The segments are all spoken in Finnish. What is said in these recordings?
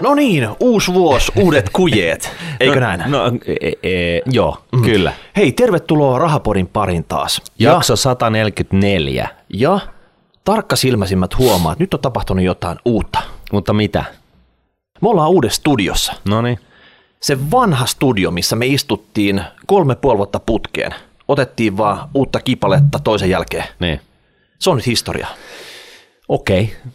No niin, uusi vuosi, uudet kujeet, eikö no, näin? No, e, e, joo, mm. kyllä. Hei, tervetuloa Rahapodin parin taas. Jakso 144. Ja tarkkasilmäisimmät huomaa, että nyt on tapahtunut jotain uutta. Mutta mitä? Me ollaan uudessa studiossa. No niin. Se vanha studio, missä me istuttiin kolme puoli vuotta putkeen, otettiin vaan uutta kipaletta toisen jälkeen. Niin. Se on nyt historia. Okei. Okay.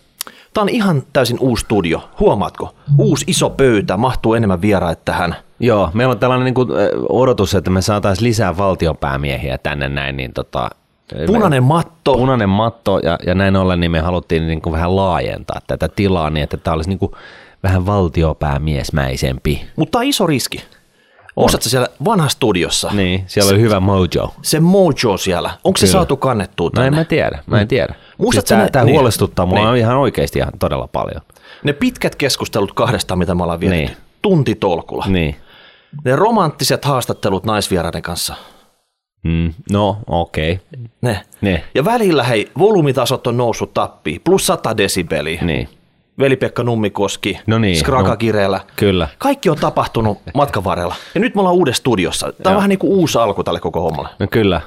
Tämä on ihan täysin uusi studio. Huomaatko? Uusi iso pöytä, mahtuu enemmän vieraita tähän. Joo, meillä on tällainen niin kuin odotus, että me saataisiin lisää valtionpäämiehiä tänne näin, niin tota, Punainen me, matto. Punainen matto ja, ja näin ollen niin me haluttiin niin kuin vähän laajentaa tätä tilaa niin, että tämä olisi niin kuin vähän valtiopäämiesmäisempi. Mutta tämä on iso riski. Muistatko siellä vanha studiossa? Niin, siellä oli hyvä mojo. Se mojo siellä. Onko se saatu kannettua tänne? No en mä tiedä, mä en tiedä. Muistatko siis tämä niin. huolestuttaa mua Niin. ihan oikeasti ihan todella paljon. Ne pitkät keskustelut kahdesta, mitä me ollaan vietetty. Niin. Tunti tolkulla. Niin. Ne romanttiset haastattelut naisvieraiden kanssa. Mm, no, okei. Okay. Ne. Ne. Ja välillä hei, volyymitasot on noussut tappiin. Plus 100 desibeliä. Niin. Veli-Pekka Nummikoski, No niin, Skraka no. Kireellä. Kyllä. Kaikki on tapahtunut matkan varrella. Ja nyt me ollaan uudessa studiossa. Tämä on Joo. vähän niin kuin uusi alku tälle koko hommalle. No kyllä.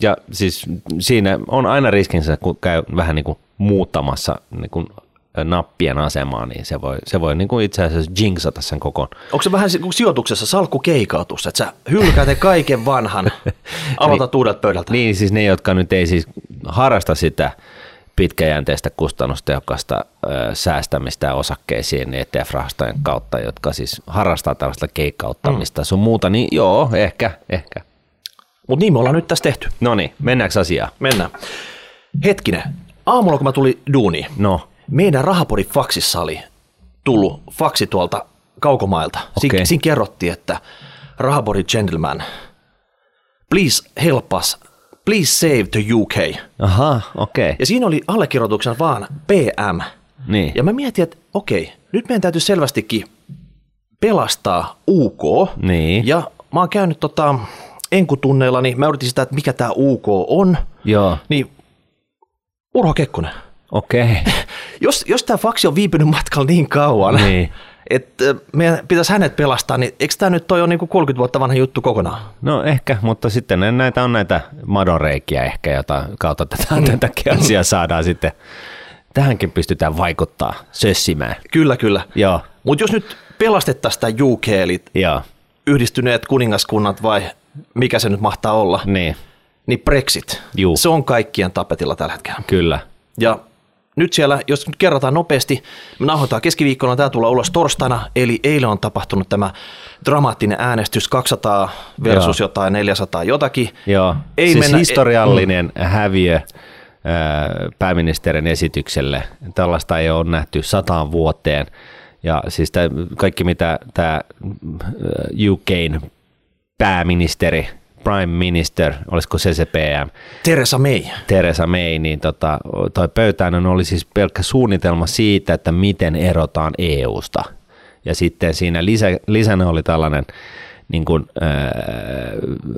Ja siis siinä on aina riskinsä, kun käy vähän niin kuin muuttamassa niin kuin nappien asemaa, niin se voi, se voi niin kuin itse asiassa jinxata sen koko. Onko se vähän kuin sijoituksessa salkkukeikautus, että sä hylkäät ne kaiken vanhan, aloitat uudelta pöydältä? Niin siis ne, jotka nyt ei siis harrasta sitä pitkäjänteistä kustannustehokasta ö, säästämistä osakkeisiin ETF-rahastojen kautta, jotka siis harrastaa tällaista keikkauttamista mm. sun muuta, niin joo, ehkä, ehkä. Mutta niin me ollaan nyt tässä tehty. No niin, mennäänkö asiaan? Mennään. Hetkinen. Aamulla kun mä tulin duuniin, No, meidän rahapodin faksissa oli tullut faksi tuolta kaukomailta. Siin, Okei. siinä kerrottiin, että rahapodin gentleman, please help us, please save the UK. aha, okei. Okay. Ja siinä oli allekirjoituksena vaan PM. Niin. Ja mä mietin, että okei, nyt meidän täytyy selvästikin pelastaa UK. Niin. Ja mä oon käynyt tota, enkutunneilla, niin mä yritin sitä, että mikä tämä UK on. Joo, Niin Urho Kekkonen, okei. Okay. jos, jos tämä faksi on viipynyt matkalla niin kauan, Niin. että meidän pitäisi hänet pelastaa, niin eikö tämä nyt toi on niinku 30 vuotta vanha juttu kokonaan? No ehkä, mutta sitten näitä on näitä madonreikiä ehkä, jota kautta tätä, tätäkin asiaa saadaan sitten. Tähänkin pystytään vaikuttaa, sössimään. Kyllä, kyllä. Joo, Mutta jos nyt pelastettaisiin tämä UK, eli joo, yhdistyneet kuningaskunnat vai mikä se nyt mahtaa olla, niin, niin Brexit, Juu. se on kaikkien tapetilla tällä hetkellä. kyllä. Ja nyt siellä, jos nyt kerrotaan nopeasti, me nauhoitetaan keskiviikkona, tämä tulee ulos torstaina, eli eilen on tapahtunut tämä dramaattinen äänestys 200 versus Joo. jotain 400 jotakin. Joo, Ei siis mennä- historiallinen häviö ää, pääministerin esitykselle. Tällaista ei ole nähty sataan vuoteen. Ja siis tää, kaikki mitä tämä UKin pääministeri, prime minister, olisiko se se PM, Theresa May. Theresa May, niin tota, toi pöytään oli siis pelkkä suunnitelma siitä, että miten erotaan EUsta. Ja sitten siinä lisä, lisänä oli tällainen niin kuin, äh,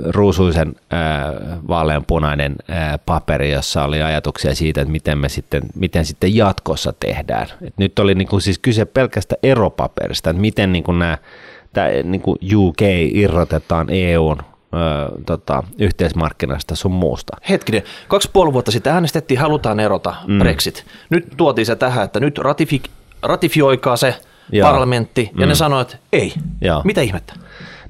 ruusuisen äh, vaaleanpunainen äh, paperi, jossa oli ajatuksia siitä, että miten me sitten, miten sitten jatkossa tehdään. Et nyt oli niin kuin siis kyse pelkästä eropaperista, että miten niin kuin nämä, tämä niin kuin UK irrotetaan EUn ö, tota, yhteismarkkinasta sun muusta. Hetkinen, kaksi puoli vuotta sitten äänestettiin, halutaan erota mm. Brexit. Nyt tuotiin se tähän, että nyt ratifi- ratifioikaa se Joo. parlamentti, ja ne sanoi, että ei. Joo. Mitä ihmettä?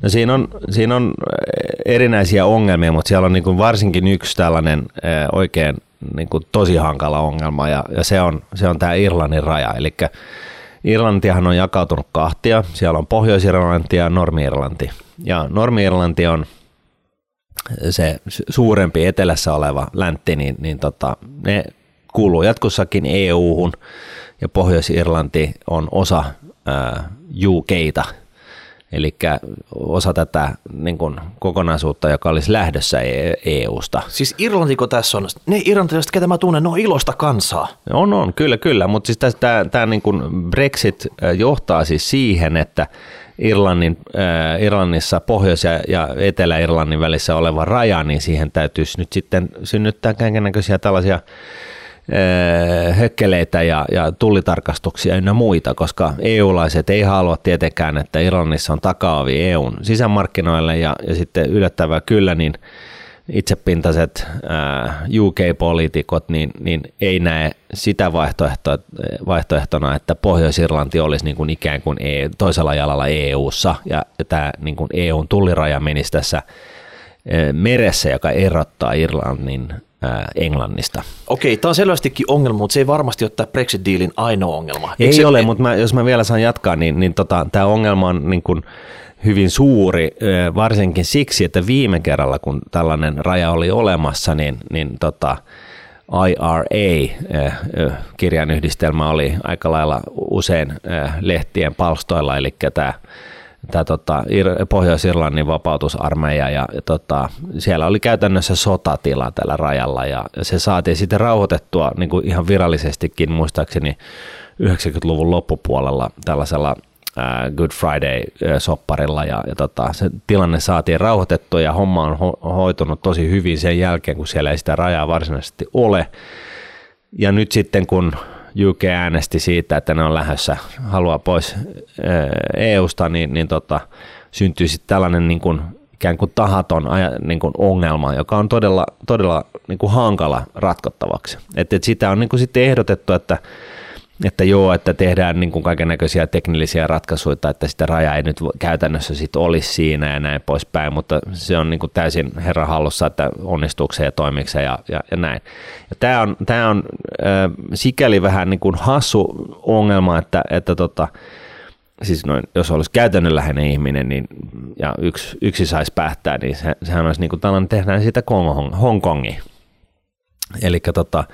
No siinä on, siinä on eh, erinäisiä ongelmia, mutta siellä on niin kuin varsinkin yksi tällainen eh, oikein niin kuin tosi hankala ongelma, ja, ja se on, se on tämä Irlannin raja. Eli Irlantihan on jakautunut kahtia. Siellä on Pohjois-Irlanti ja Normi-Irlanti. Ja Normi-Irlanti on se suurempi etelässä oleva läntti, niin, niin tota, ne kuuluu jatkossakin EU-hun, ja Pohjois-Irlanti on osa ää, UKta, eli osa tätä niin kuin, kokonaisuutta, joka olisi lähdössä E- EUsta. Siis Irlantiko tässä on? Ne irlantilaiset, ketä mä tunnen, ne on ilosta kansaa. On, on, kyllä, kyllä, mutta siis tämä, niin kuin Brexit johtaa siis siihen, että Irlannin, äh, Irlannissa Pohjois- ja, ja Etelä-Irlannin välissä oleva raja, niin siihen täytyisi nyt sitten synnyttää kaikenlaisia tällaisia hökkeleitä ja, ja tullitarkastuksia ynnä muita, koska EU-laiset ei halua tietenkään, että Irlannissa on takaavi EUn sisämarkkinoille ja, ja sitten yllättävää kyllä, niin itsepintaiset UK-poliitikot niin, niin ei näe sitä vaihtoehtoa, vaihtoehtona, että Pohjois-Irlanti olisi niin kuin ikään kuin e, toisella jalalla EU-ssa ja, tämä niin kuin EUn tulliraja menisi tässä meressä, joka erottaa Irlannin Englannista. Okei, tämä on selvästikin ongelma, mutta se ei varmasti ole tämä Brexit-dealin ainoa ongelma. Ei se, ole, mutta mä, jos mä vielä saan jatkaa, niin, niin tota, tämä ongelma on niin kuin hyvin suuri, varsinkin siksi, että viime kerralla, kun tällainen raja oli olemassa, niin, niin tota, IRA-kirjan yhdistelmä oli aika lailla usein lehtien palstoilla, eli tämä tämä tota, Pohjois-Irlannin vapautusarmeija ja, ja tota, siellä oli käytännössä sotatila tällä rajalla ja se saatiin sitten rauhoitettua niin kuin ihan virallisestikin muistaakseni 90-luvun loppupuolella tällaisella Good Friday-sopparilla ja, ja tota, se tilanne saatiin rauhoitettua ja homma on ho- hoitunut tosi hyvin sen jälkeen, kun siellä ei sitä rajaa varsinaisesti ole. Ja nyt sitten kun UK äänesti siitä, että ne on lähdössä, haluaa pois EUsta, niin, niin tota, syntyy sitten tällainen niin kuin, ikään kuin tahaton niin kuin ongelma, joka on todella, todella niin kuin hankala ratkottavaksi. Et, et sitä on niin kuin sitten ehdotettu, että että joo, että tehdään niin kuin kaiken näköisiä teknillisiä ratkaisuja, että sitä raja ei nyt käytännössä sit olisi siinä ja näin poispäin, mutta se on niin kuin täysin herran hallussa, että onnistuuko se ja toimiko se ja, ja, ja näin. Ja tämä on, tämä on äh, sikäli vähän niin kuin hassu ongelma, että, että tota, siis noin, jos olisi käytännönläheinen ihminen niin, ja yksi, yksi saisi päättää, niin se, sehän olisi niin kuin tällainen, tehdään siitä Hongkongi. Eli tota,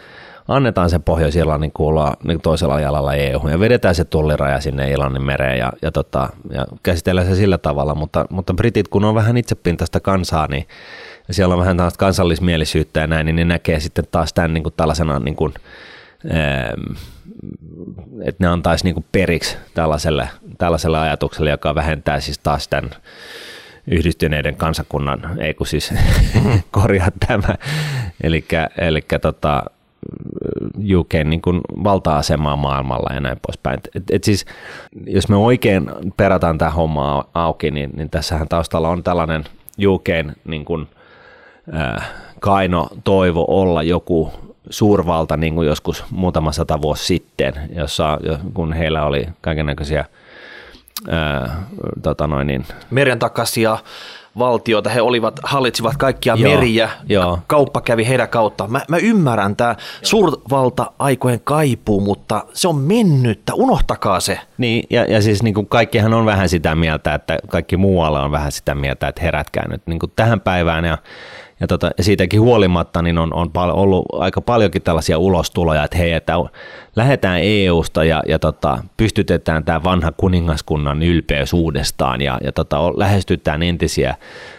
annetaan sen Pohjois-Irlannin kuulua niin toisella jalalla EU ja vedetään se tulliraja sinne Irlannin mereen ja, ja, tota, ja käsitellään se sillä tavalla, mutta, mutta britit kun on vähän itsepintaista kansaa, niin siellä on vähän tällaista kansallismielisyyttä ja näin, niin ne näkee sitten taas tämän niin kuin tällaisena niin kuin, että ne antaisi niin kuin periksi tällaiselle, tällaiselle ajatukselle, joka vähentää siis taas tämän yhdistyneiden kansakunnan, ei kun siis korjaa tämä, eli tota, UK niin kuin valta-asemaa maailmalla ja näin poispäin. Et, et siis, jos me oikein perataan tämä homma auki, niin, niin tässähän taustalla on tällainen UKn niin kuin, äh, kaino toivo olla joku suurvalta niin kuin joskus muutama sata vuosi sitten, jossa, kun heillä oli kaikenlaisia äh, tota noin, niin, meren takaisia valtiota, he olivat, hallitsivat kaikkia joo, meriä, joo. kauppa kävi heidän kautta. Mä, mä ymmärrän tämä suurvalta-aikojen kaipuu, mutta se on mennyttä, unohtakaa se. Niin, ja, ja siis niin kuin kaikkihan on vähän sitä mieltä, että kaikki muualla on vähän sitä mieltä, että herätkää nyt niin kuin tähän päivään ja ja, tota, siitäkin huolimatta niin on, on pal- ollut aika paljonkin tällaisia ulostuloja, että hei, että lähdetään EU-sta ja, ja tota, pystytetään tämä vanha kuningaskunnan ylpeys uudestaan ja, ja tota, lähestytään entisiä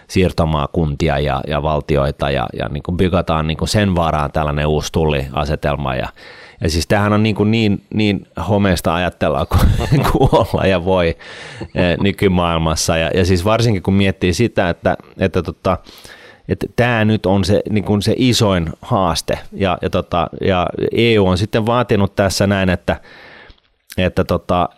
siirtomaakuntia ja, ja valtioita ja, ja niin kuin bygataan niin kuin sen varaan tällainen uusi tulliasetelma ja, ja siis tämähän on niin, kuin niin, niin homeesta ajattelua kuin, kuin olla ja voi eh, nykymaailmassa. Ja, ja siis varsinkin kun miettii sitä, että, että tota, että tämä nyt on se, niin kuin se isoin haaste. Ja, ja, tota, ja EU on sitten vaatinut tässä näin, että että tota,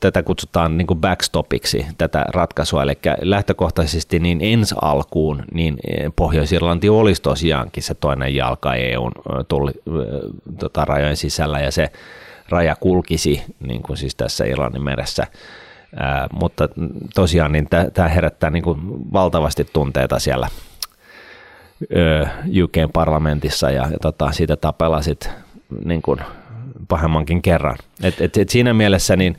tätä kutsutaan niin kuin backstopiksi, tätä ratkaisua, eli lähtökohtaisesti niin ensi alkuun niin Pohjois-Irlanti olisi tosiaankin se toinen jalka EUn tulli, tota, rajojen sisällä, ja se raja kulkisi niin kuin siis tässä Irlannin meressä. Ää, mutta tosiaan niin tämä herättää niin kuin valtavasti tunteita siellä UK-parlamentissa ja, ja tota, siitä tapella sitten niin pahemmankin kerran. Et, et, et siinä mielessä niin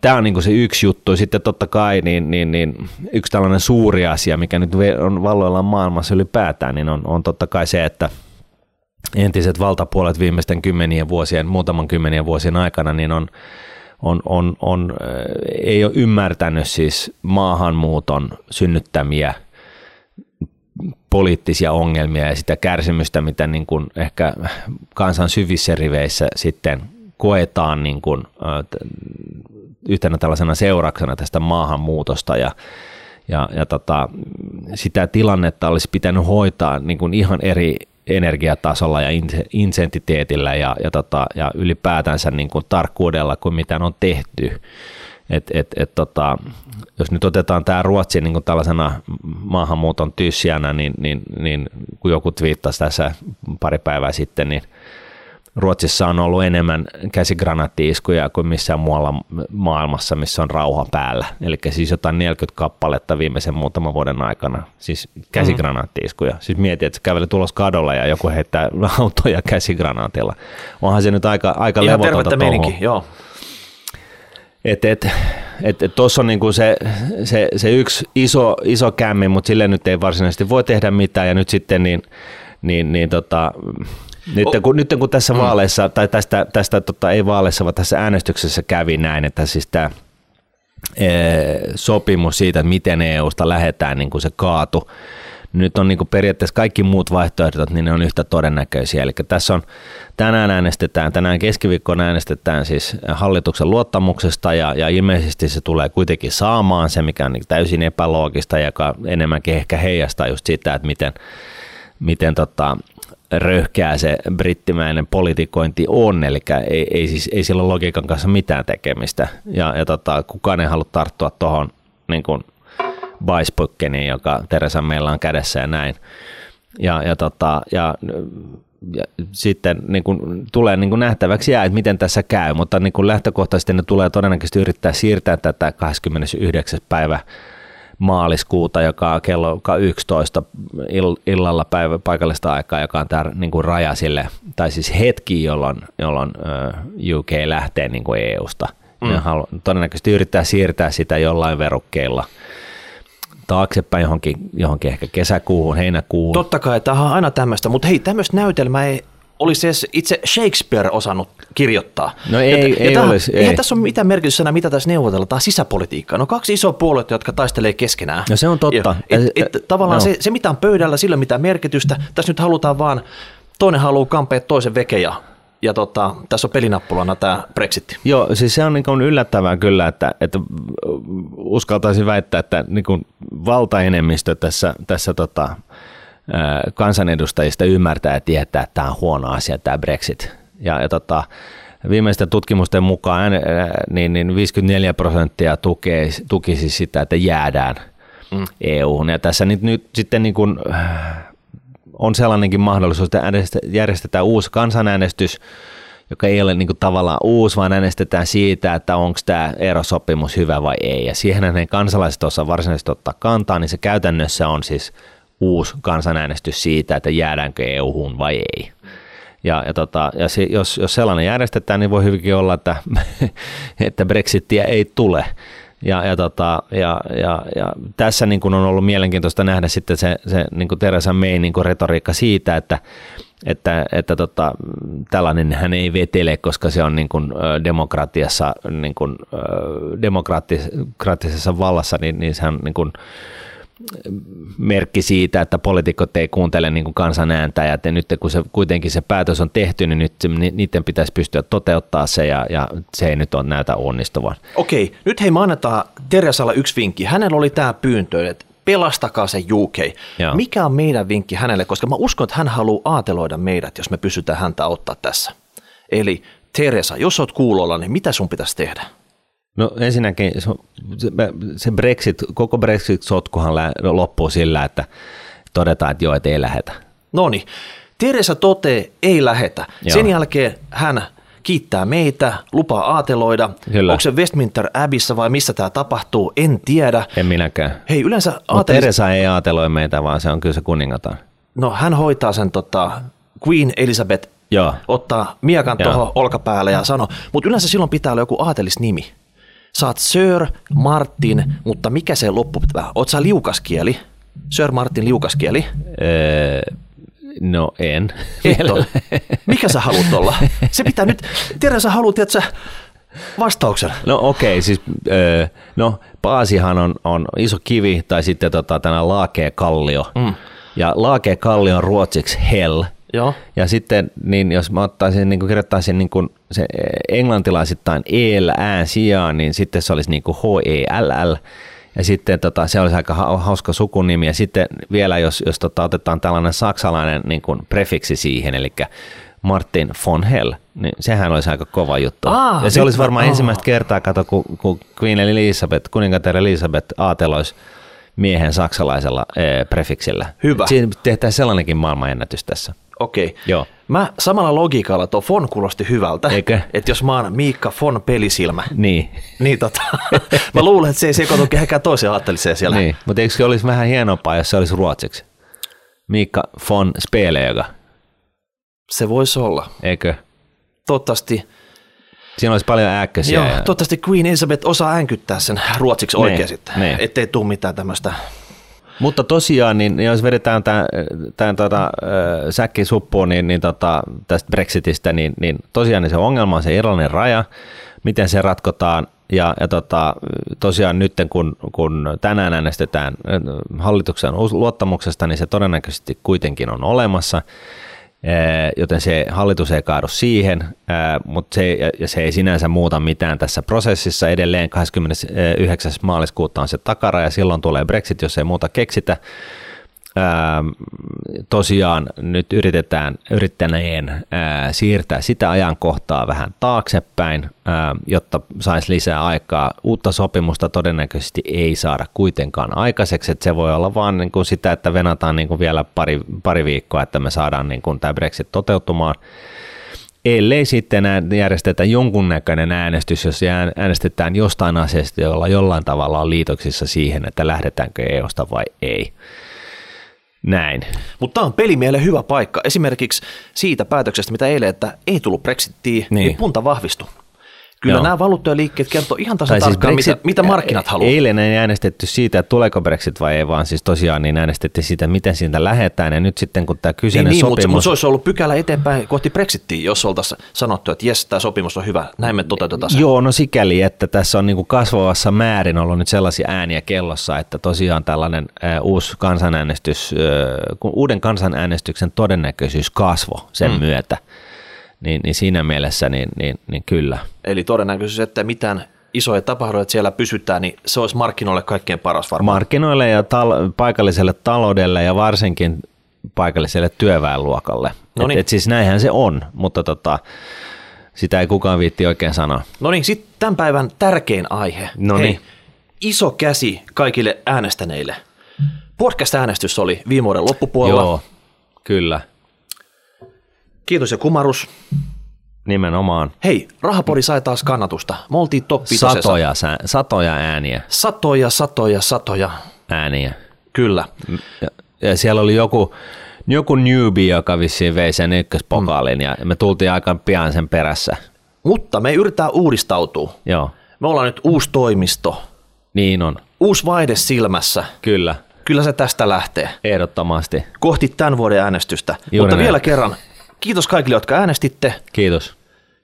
Tämä on niinku se yksi juttu. Sitten totta kai niin, niin, niin yksi tällainen suuri asia, mikä nyt on valloillaan maailmassa ylipäätään, niin on, on totta kai se, että entiset valtapuolet viimeisten kymmenien vuosien, muutaman kymmenien vuosien aikana, niin on, on, on, on, ei ole ymmärtänyt siis maahanmuuton synnyttämiä poliittisia ongelmia ja sitä kärsimystä, mitä niin kuin ehkä kansan syvissä riveissä sitten koetaan niin kuin, yhtenä tällaisena seurauksena tästä maahanmuutosta ja, ja, ja tota, sitä tilannetta olisi pitänyt hoitaa niin kuin ihan eri, energiatasolla ja insentiteetillä ja, ja, tota, ja ylipäätänsä niin kuin tarkkuudella kuin mitä on tehty. Et, et, et, tota, jos nyt otetaan tämä Ruotsi niin kuin tällaisena maahanmuuton tyssijänä, niin, niin, niin kun joku twiittasi tässä pari päivää sitten, niin – Ruotsissa on ollut enemmän käsigranaattiiskuja kuin missään muualla maailmassa, missä on rauha päällä. Eli siis jotain 40 kappaletta viimeisen muutaman vuoden aikana, siis käsigranaattiiskuja. Siis mieti, että kävelee tulos kadolla ja joku heittää autoja käsigranaatilla. Onhan se nyt aika, aika Ihan levotonta meininki, joo. Et, et, et, et tuossa on niinku se, se, se, yksi iso, iso kämmi, mutta sille nyt ei varsinaisesti voi tehdä mitään ja nyt sitten niin, niin, niin tota, nyt kun, nyt kun tässä mm. vaaleissa, tai tästä, tästä tota, ei vaaleissa, vaan tässä äänestyksessä kävi näin, että siis tämä e, sopimus siitä, että miten EUsta lähdetään, niin kuin se kaatu, nyt on niin periaatteessa kaikki muut vaihtoehdot, niin ne on yhtä todennäköisiä. Eli tässä on, tänään äänestetään, tänään keskiviikkona äänestetään siis hallituksen luottamuksesta ja, ja ilmeisesti se tulee kuitenkin saamaan se, mikä on niin täysin epäloogista, joka enemmänkin ehkä heijastaa just sitä, että miten, miten tota, röhkeä se brittimäinen politikointi on, eli ei, ei, siis, ei sillä logiikan kanssa mitään tekemistä. Ja, ja tota, kukaan ei halua tarttua tuohon niin joka Teresa meillä on kädessä ja näin. Ja, ja, tota, ja, ja sitten niin kuin, tulee niin kuin nähtäväksi jää, että miten tässä käy, mutta niin kuin lähtökohtaisesti ne tulee todennäköisesti yrittää siirtää tätä 29. päivä maaliskuuta, joka on kello 11 illalla päivä, paikallista aikaa, joka on tämä niin kuin raja sille, tai siis hetki, jolloin, jolloin UK lähtee niin kuin EUsta. Mm. Ne halu, todennäköisesti yrittää siirtää sitä jollain verukkeilla taaksepäin johonkin, johonkin ehkä kesäkuuhun, heinäkuuhun. Totta kai, tämä on aina tämmöistä, mutta hei, tämmöistä näytelmää ei olisi edes itse Shakespeare osannut kirjoittaa. No ei, ja, ei, ja olisi. Eihän ei. tässä ole mitään merkitystä mitä tässä neuvotellaan. Tämä on sisäpolitiikkaa. No kaksi isoa puoluetta, jotka taistelee keskenään. No se on totta. Ja, et, et, et, tavallaan no. se, se, mitä on pöydällä, sillä on mitään merkitystä. Tässä nyt halutaan vaan, toinen haluaa kampea toisen veke ja ja tota, tässä on pelinappulana tämä Brexit. Joo, siis se on niin yllättävää kyllä, että, että uskaltaisin väittää, että niin valtaenemmistö tässä, tässä tota, kansanedustajista ymmärtää ja tietää, että tämä on huono asia, tämä Brexit. Ja, ja tota, viimeisten tutkimusten mukaan niin, niin 54 prosenttia tukee, tukisi sitä, että jäädään mm. EU-hun. Ja tässä nyt, nyt sitten niin kuin, on sellainenkin mahdollisuus, että järjestetään uusi kansanäänestys, joka ei ole niin kuin tavallaan uusi, vaan äänestetään siitä, että onko tämä erosopimus hyvä vai ei. Ja siihen ne kansalaiset osaa varsinaisesti ottaa kantaa, niin se käytännössä on siis uusi kansanäänestys siitä, että jäädäänkö EU-hun vai ei. Ja, ja, tota, ja se, jos, jos sellainen järjestetään, niin voi hyvinkin olla, että, että Brexittiä ei tule. Ja, ja, tota, ja, ja, ja tässä niin kuin on ollut mielenkiintoista nähdä sitten se, se niin kuin Theresa May niin kuin retoriikka siitä, että, että, että tota, tällainen hän ei vetele, koska se on niin kuin, demokratiassa, niin kuin, demokraattisessa vallassa, niin, niin se on niin kuin, merkki siitä, että poliitikot ei kuuntele niin kuin kansan ääntä ja nyt kun se, kuitenkin se päätös on tehty, niin nyt niiden pitäisi pystyä toteuttaa se ja, ja se ei nyt on näytä onnistuvan. Okei, nyt hei mä annetaan Teresalla yksi vinkki. Hänellä oli tämä pyyntö, että pelastakaa se UK. Joo. Mikä on meidän vinkki hänelle, koska mä uskon, että hän haluaa aateloida meidät, jos me pysytään häntä ottaa tässä. Eli Teresa, jos oot kuulolla, niin mitä sun pitäisi tehdä? No ensinnäkin se Brexit, koko Brexit-sotkuhan loppuu sillä, että todetaan, että joo, että ei lähetä. No niin, Teresa tote ei lähetä. Joo. Sen jälkeen hän kiittää meitä, lupaa aateloida. Kyllä. Onko se Westminster Abbeyssä vai missä tämä tapahtuu, en tiedä. En minäkään. Hei, yleensä aatelis... Teresa ei aateloi meitä, vaan se on kyllä se kuningatar. No hän hoitaa sen tota, Queen Elizabeth Joo. ottaa miakan tuohon olkapäälle ja sanoo, mutta yleensä silloin pitää olla joku aatelisnimi. Saat Sir Martin, mutta mikä se loppu pitää? Oot sä liukaskieli? Sir Martin liukaskieli? Öö, no en. Ole. Mikä sä haluat olla? Se pitää nyt, tiedä sä haluat, että sä vastauksen. No okei, okay, siis öö, no Paasihan on, on iso kivi tai sitten tota, tänä laakea kallio. Mm. Ja laakea kallio on ruotsiksi hell – Joo. Ja sitten, niin jos mä ottaisin, niin kirjoittaisin niin kuin se englantilaisittain EL ään sijaan, niin sitten se olisi niin kuin H-E-L-L. Ja sitten tota, se olisi aika hauska sukunimi. Ja sitten vielä, jos, jos tota, otetaan tällainen saksalainen niin kuin prefiksi siihen, eli Martin von Hell, niin sehän olisi aika kova juttu. Aa, ja se olisi varmaan aa. ensimmäistä kertaa, kato, kun, kun Queen Elizabeth, kuningatar Elizabeth aateloisi miehen saksalaisella ee, prefiksillä. Hyvä. Siinä tehtäisiin sellainenkin maailmanennätys tässä. Okei. Joo. Mä samalla logiikalla tuo Fon kuulosti hyvältä. Eikö? Että jos mä oon Miikka Fon pelisilmä, Niin. niin tota, mä luulen, että se ei sekoitu kehenkään toiseen aatteliseen siellä. niin. Mutta eikö se olisi vähän hienompaa, jos se olisi ruotsiksi? Miikka von Speleöga, Se voisi olla. eikö? Toivottavasti, Siinä olisi paljon ääkkösiä. joo, ja- toivottavasti Queen Elizabeth osaa äänkyttää sen ruotsiksi Niin, oikein sitten. niin. Ettei tule mitään tämmöistä. Mutta tosiaan, niin niin jos vedetään tämän, tämän tota, äh, säkki suppuun niin, niin tota, tästä Brexitistä, niin, niin tosiaan niin se ongelma on se Irlannin raja, miten se ratkotaan. Ja, ja tota, tosiaan nyt kun, kun tänään äänestetään hallituksen luottamuksesta, niin se todennäköisesti kuitenkin on olemassa. Joten se hallitus ei kaadu siihen, mutta se, ja- ja se ei sinänsä muuta mitään tässä prosessissa. Edelleen 29. maaliskuuta on se takaraja, silloin tulee Brexit, jos ei muuta keksitä. Ähm, tosiaan nyt yritetään yrittäneen ää, siirtää sitä ajankohtaa vähän taaksepäin, ää, jotta saisi lisää aikaa. Uutta sopimusta todennäköisesti ei saada kuitenkaan aikaiseksi, että se voi olla vaan niin kuin sitä, että venataan niin kuin vielä pari, pari viikkoa, että me saadaan niin kuin tämä Brexit toteutumaan. Ellei sitten ää- järjestetä jonkunnäköinen äänestys, jos ään- äänestetään jostain asiasta, jolla jollain tavalla on liitoksissa siihen, että lähdetäänkö EUsta vai ei. Näin. Mutta tämä on pelimielle hyvä paikka. Esimerkiksi siitä päätöksestä, mitä eilen, että ei tullut Brexittiin, Niin. niin punta vahvistui. Kyllä Joo. nämä valuuttajaliikkeet kertoo ihan tasan Tai siis tarkkaan, Brexit- mitä, mitä markkinat haluaa. Eilen ei äänestetty siitä, että tuleeko Brexit vai ei, vaan siis tosiaan niin äänestettiin siitä, miten siitä lähdetään. Ja nyt sitten kun tämä Niin, kyseinen niin mutta, sopimus... mutta se olisi ollut pykälä eteenpäin kohti Brexittiä, jos oltaisiin sanottu, että jes, tämä sopimus on hyvä, näin me toteutetaan se. Joo, no sikäli, että tässä on niinku kasvavassa määrin ollut nyt sellaisia ääniä kellossa, että tosiaan tällainen äh, uusi kansanäänestys, äh, uuden kansanäänestyksen todennäköisyys kasvo sen mm. myötä, niin, niin siinä mielessä niin, niin, niin kyllä. Eli todennäköisyys, että mitään isoja tapahdu, että siellä pysytään, niin se olisi markkinoille kaikkein paras varmaan. Markkinoille ja tal- paikalliselle taloudelle ja varsinkin paikalliselle työväenluokalle. No niin. et, et siis näinhän se on, mutta tota, sitä ei kukaan viitti oikein sanoa. No niin, sitten tämän päivän tärkein aihe. No niin. Iso käsi kaikille äänestäneille. Podcast-äänestys oli viime vuoden loppupuolella. Joo, kyllä, Kiitos ja kumarus. nimenomaan. Hei, Rahapori sai taas kannatusta. Me oltiin top. Satoja, sä- satoja ääniä, Satoja, satoja, satoja. ääniä. Kyllä. Ja, ja siellä oli joku, joku newbie, joka vissiin vei sen ykköspokaalin ja me tultiin aika pian sen perässä. Mutta me yritetään uudistautua. Joo, Me ollaan nyt uusi toimisto, niin on. uusi vaihde silmässä. Kyllä, Kyllä se tästä lähtee. ehdottomasti. Kohti tämän vuoden äänestystä. Juuri Mutta näin. vielä kerran, kiitos kaikille, jotka äänestitte. Kiitos.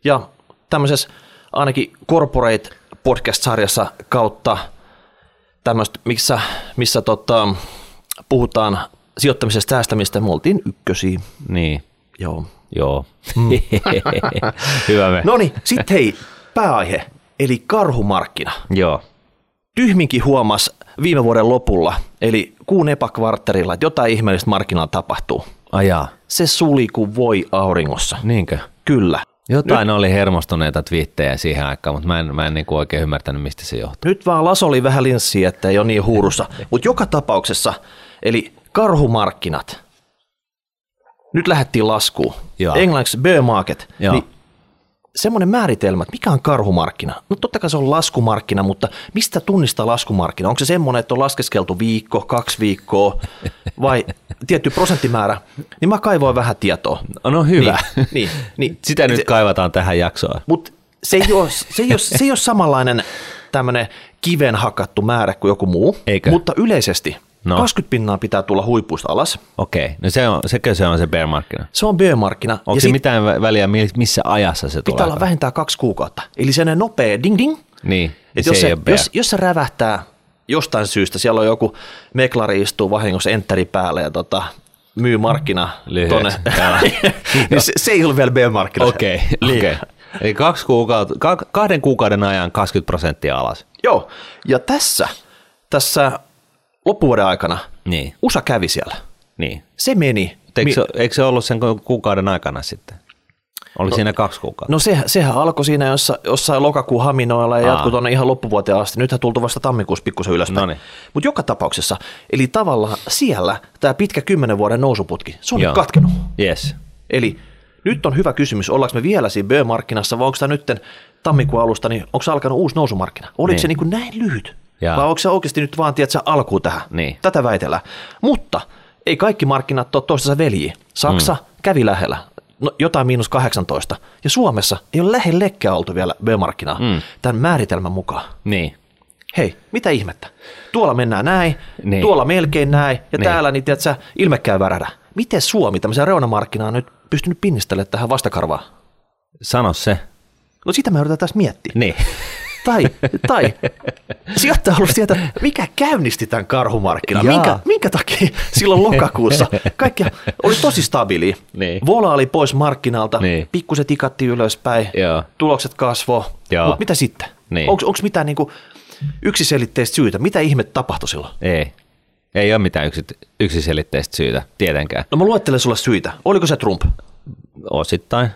Ja tämmöisessä ainakin Corporate podcast-sarjassa kautta tämmöistä, missä, missä tota, puhutaan sijoittamisesta säästämistä, me oltiin ykkösiä. Niin, Joo. joo. Hyvä me. No niin, sitten hei, pääaihe, eli karhumarkkina. Joo, Tyhminkin huomas viime vuoden lopulla, eli kuun epäkvartterilla, että jotain ihmeellistä markkinalla tapahtuu. ajaa. Se suli kuin voi auringossa. Niinkö? Kyllä. Jotain oli hermostuneita twiittejä siihen aikaan, mutta mä en, mä en niinku oikein ymmärtänyt, mistä se johtuu. Nyt vaan Las oli vähän linssiä, että ei ole niin huurussa. Mutta joka tapauksessa, eli karhumarkkinat. Nyt lähdettiin laskuun. Joo. Englanniksi bear market. Joo. Niin semmoinen määritelmä, että mikä on karhumarkkina? No totta kai se on laskumarkkina, mutta mistä tunnistaa laskumarkkina? Onko se semmoinen, että on laskeskeltu viikko, kaksi viikkoa vai tietty prosenttimäärä? Niin mä kaivoin vähän tietoa. No hyvä. Niin, niin, niin. Sitä nyt kaivataan tähän jaksoon. Mutta se ei ole, se ei ole, se ei ole samanlainen tämmöinen kiven hakattu määrä kuin joku muu, Eikö? mutta yleisesti No. no. 20 pinnaa pitää tulla huipuista alas. Okei, no se on, sekö se on se bear markkina? Se on bear-markkina. Onko ja se sit mitään vä- väliä, mi- missä ajassa se pitää tulee? olla vähintään kaksi kuukautta. Eli se nopea ding ding. Niin, Et se jos, se, bear. jos, jos se rävähtää jostain syystä, siellä on joku meklari istuu vahingossa enteri päälle ja tota, myy markkina Lyhyeksi. tonne. Niin se, se ei ole vielä bear-markkina. Okei, Niin. okei. Eli kaksi kuukautta, ka- kahden kuukauden ajan 20 prosenttia alas. Joo, ja tässä, tässä loppuvuoden aikana Niin, USA kävi siellä. niin. Se meni. Eikö, se, eikö se ollut sen kuukauden aikana sitten? Oli siinä kaksi kuukautta? No se, sehän alkoi siinä jossa, jossain lokakuun haminoilla ja Aa. jatkui tuonne ihan loppuvuoteen asti. Nythän tultu vasta tammikuussa pikkusen ylöspäin. Noniin. Mutta joka tapauksessa, eli tavallaan siellä tämä pitkä kymmenen vuoden nousuputki, se on Joo. nyt katkenut. Yes. Eli nyt on hyvä kysymys, ollaanko me vielä siinä Bö-markkinassa vai onko tämä nyt tammikuun alusta, niin onko alkanut uusi nousumarkkina? Oliko Niin. se niin kuin näin lyhyt? Jaa. Vai onko se oikeasti nyt vaan, tiedätkö, alkuun tähän? Niin. Tätä väitellään. Mutta ei kaikki markkinat ole toistensa veljiä. Saksa mm. kävi lähellä, no, jotain miinus 18. Ja Suomessa ei ole lähellekään oltu vielä Bö-markkinaa mm. tämän määritelmän mukaan. Niin. Hei, mitä ihmettä? Tuolla mennään näin, Niin. tuolla melkein näin, ja Niin. täällä niin tiedätkö, ilmekään värädä. Miten Suomi tämmöisen reunamarkkinaan nyt pystynyt pinnistelemään tähän vastakarvaan? Sano se. No sitä me yritetään tässä miettiä. Niin. Tai, tai sijoittaja haluaisi tietää, mikä käynnisti tämän karhumarkkinan. Jaa. Minkä, minkä takia silloin lokakuussa kaikki oli tosi stabiili. Niin. Vola oli pois markkinalta, Niin. pikkuset tikatti ylöspäin, Joo. tulokset kasvoi. Mutta mitä sitten? Niin. Onko mitään niinku yksiselitteistä syytä? Mitä ihmettä tapahtui silloin? Ei. Ei ole mitään yksi, yksiselitteistä syytä, tietenkään. No mä luettelen sulle syitä. Oliko se Trump? Osittain.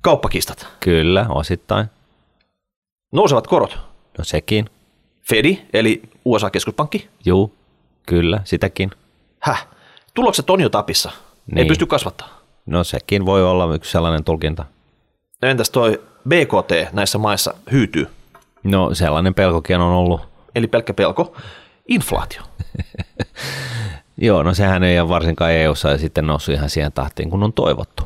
Kauppakistat. Kyllä, osittain. Nousevat korot. No sekin. Fedi, eli USA-keskuspankki. Juu, kyllä, sitäkin. Häh? Tulokset on jo tapissa. Ei Niin. pysty kasvattaa. No sekin voi olla yksi sellainen tulkinta. No entäs toi BKT näissä maissa hyytyy? No sellainen pelkokin on ollut. Eli pelkkä pelko. Inflaatio. Joo, no sehän ei ole varsinkaan EU-ssa ja sitten noussut ihan siihen tahtiin, kun on toivottu.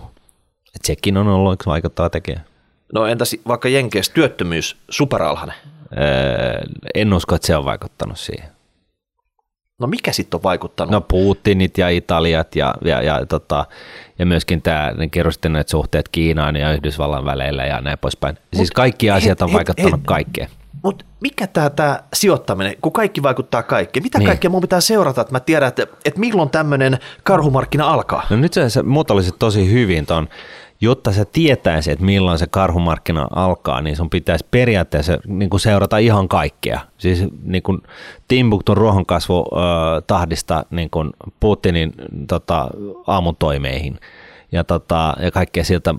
Et sekin on ollut yksi vaikuttava tekijä. No entäs vaikka Jenkeissä työttömyys superalhainen? Öö, en usko, että se on vaikuttanut siihen. No mikä sitten on vaikuttanut? No Putinit ja Italiat ja, ja, ja, tota, ja myöskin tämä ne kerrostineet suhteet Kiinaan ja Yhdysvallan väleillä ja näin poispäin. siis kaikki asiat on het- vaikuttanut het- kaikkeen. Mutta mikä tämä tää sijoittaminen, kun kaikki vaikuttaa kaikkeen? Mitä Niin. niin. kaikkea mun pitää seurata, että mä tiedän, että, että milloin tämmöinen karhumarkkina alkaa? No nyt sä, sä muotoilisit tosi hyvin ton, jotta sä tietäisit, että milloin se karhumarkkina alkaa, niin sun pitäisi periaatteessa niin kuin seurata ihan kaikkea. Siis niin kuin Timbukton ruohonkasvu ö, tahdista niin kuin Putinin tota, aamutoimeihin ja, tota, ja kaikkea siltä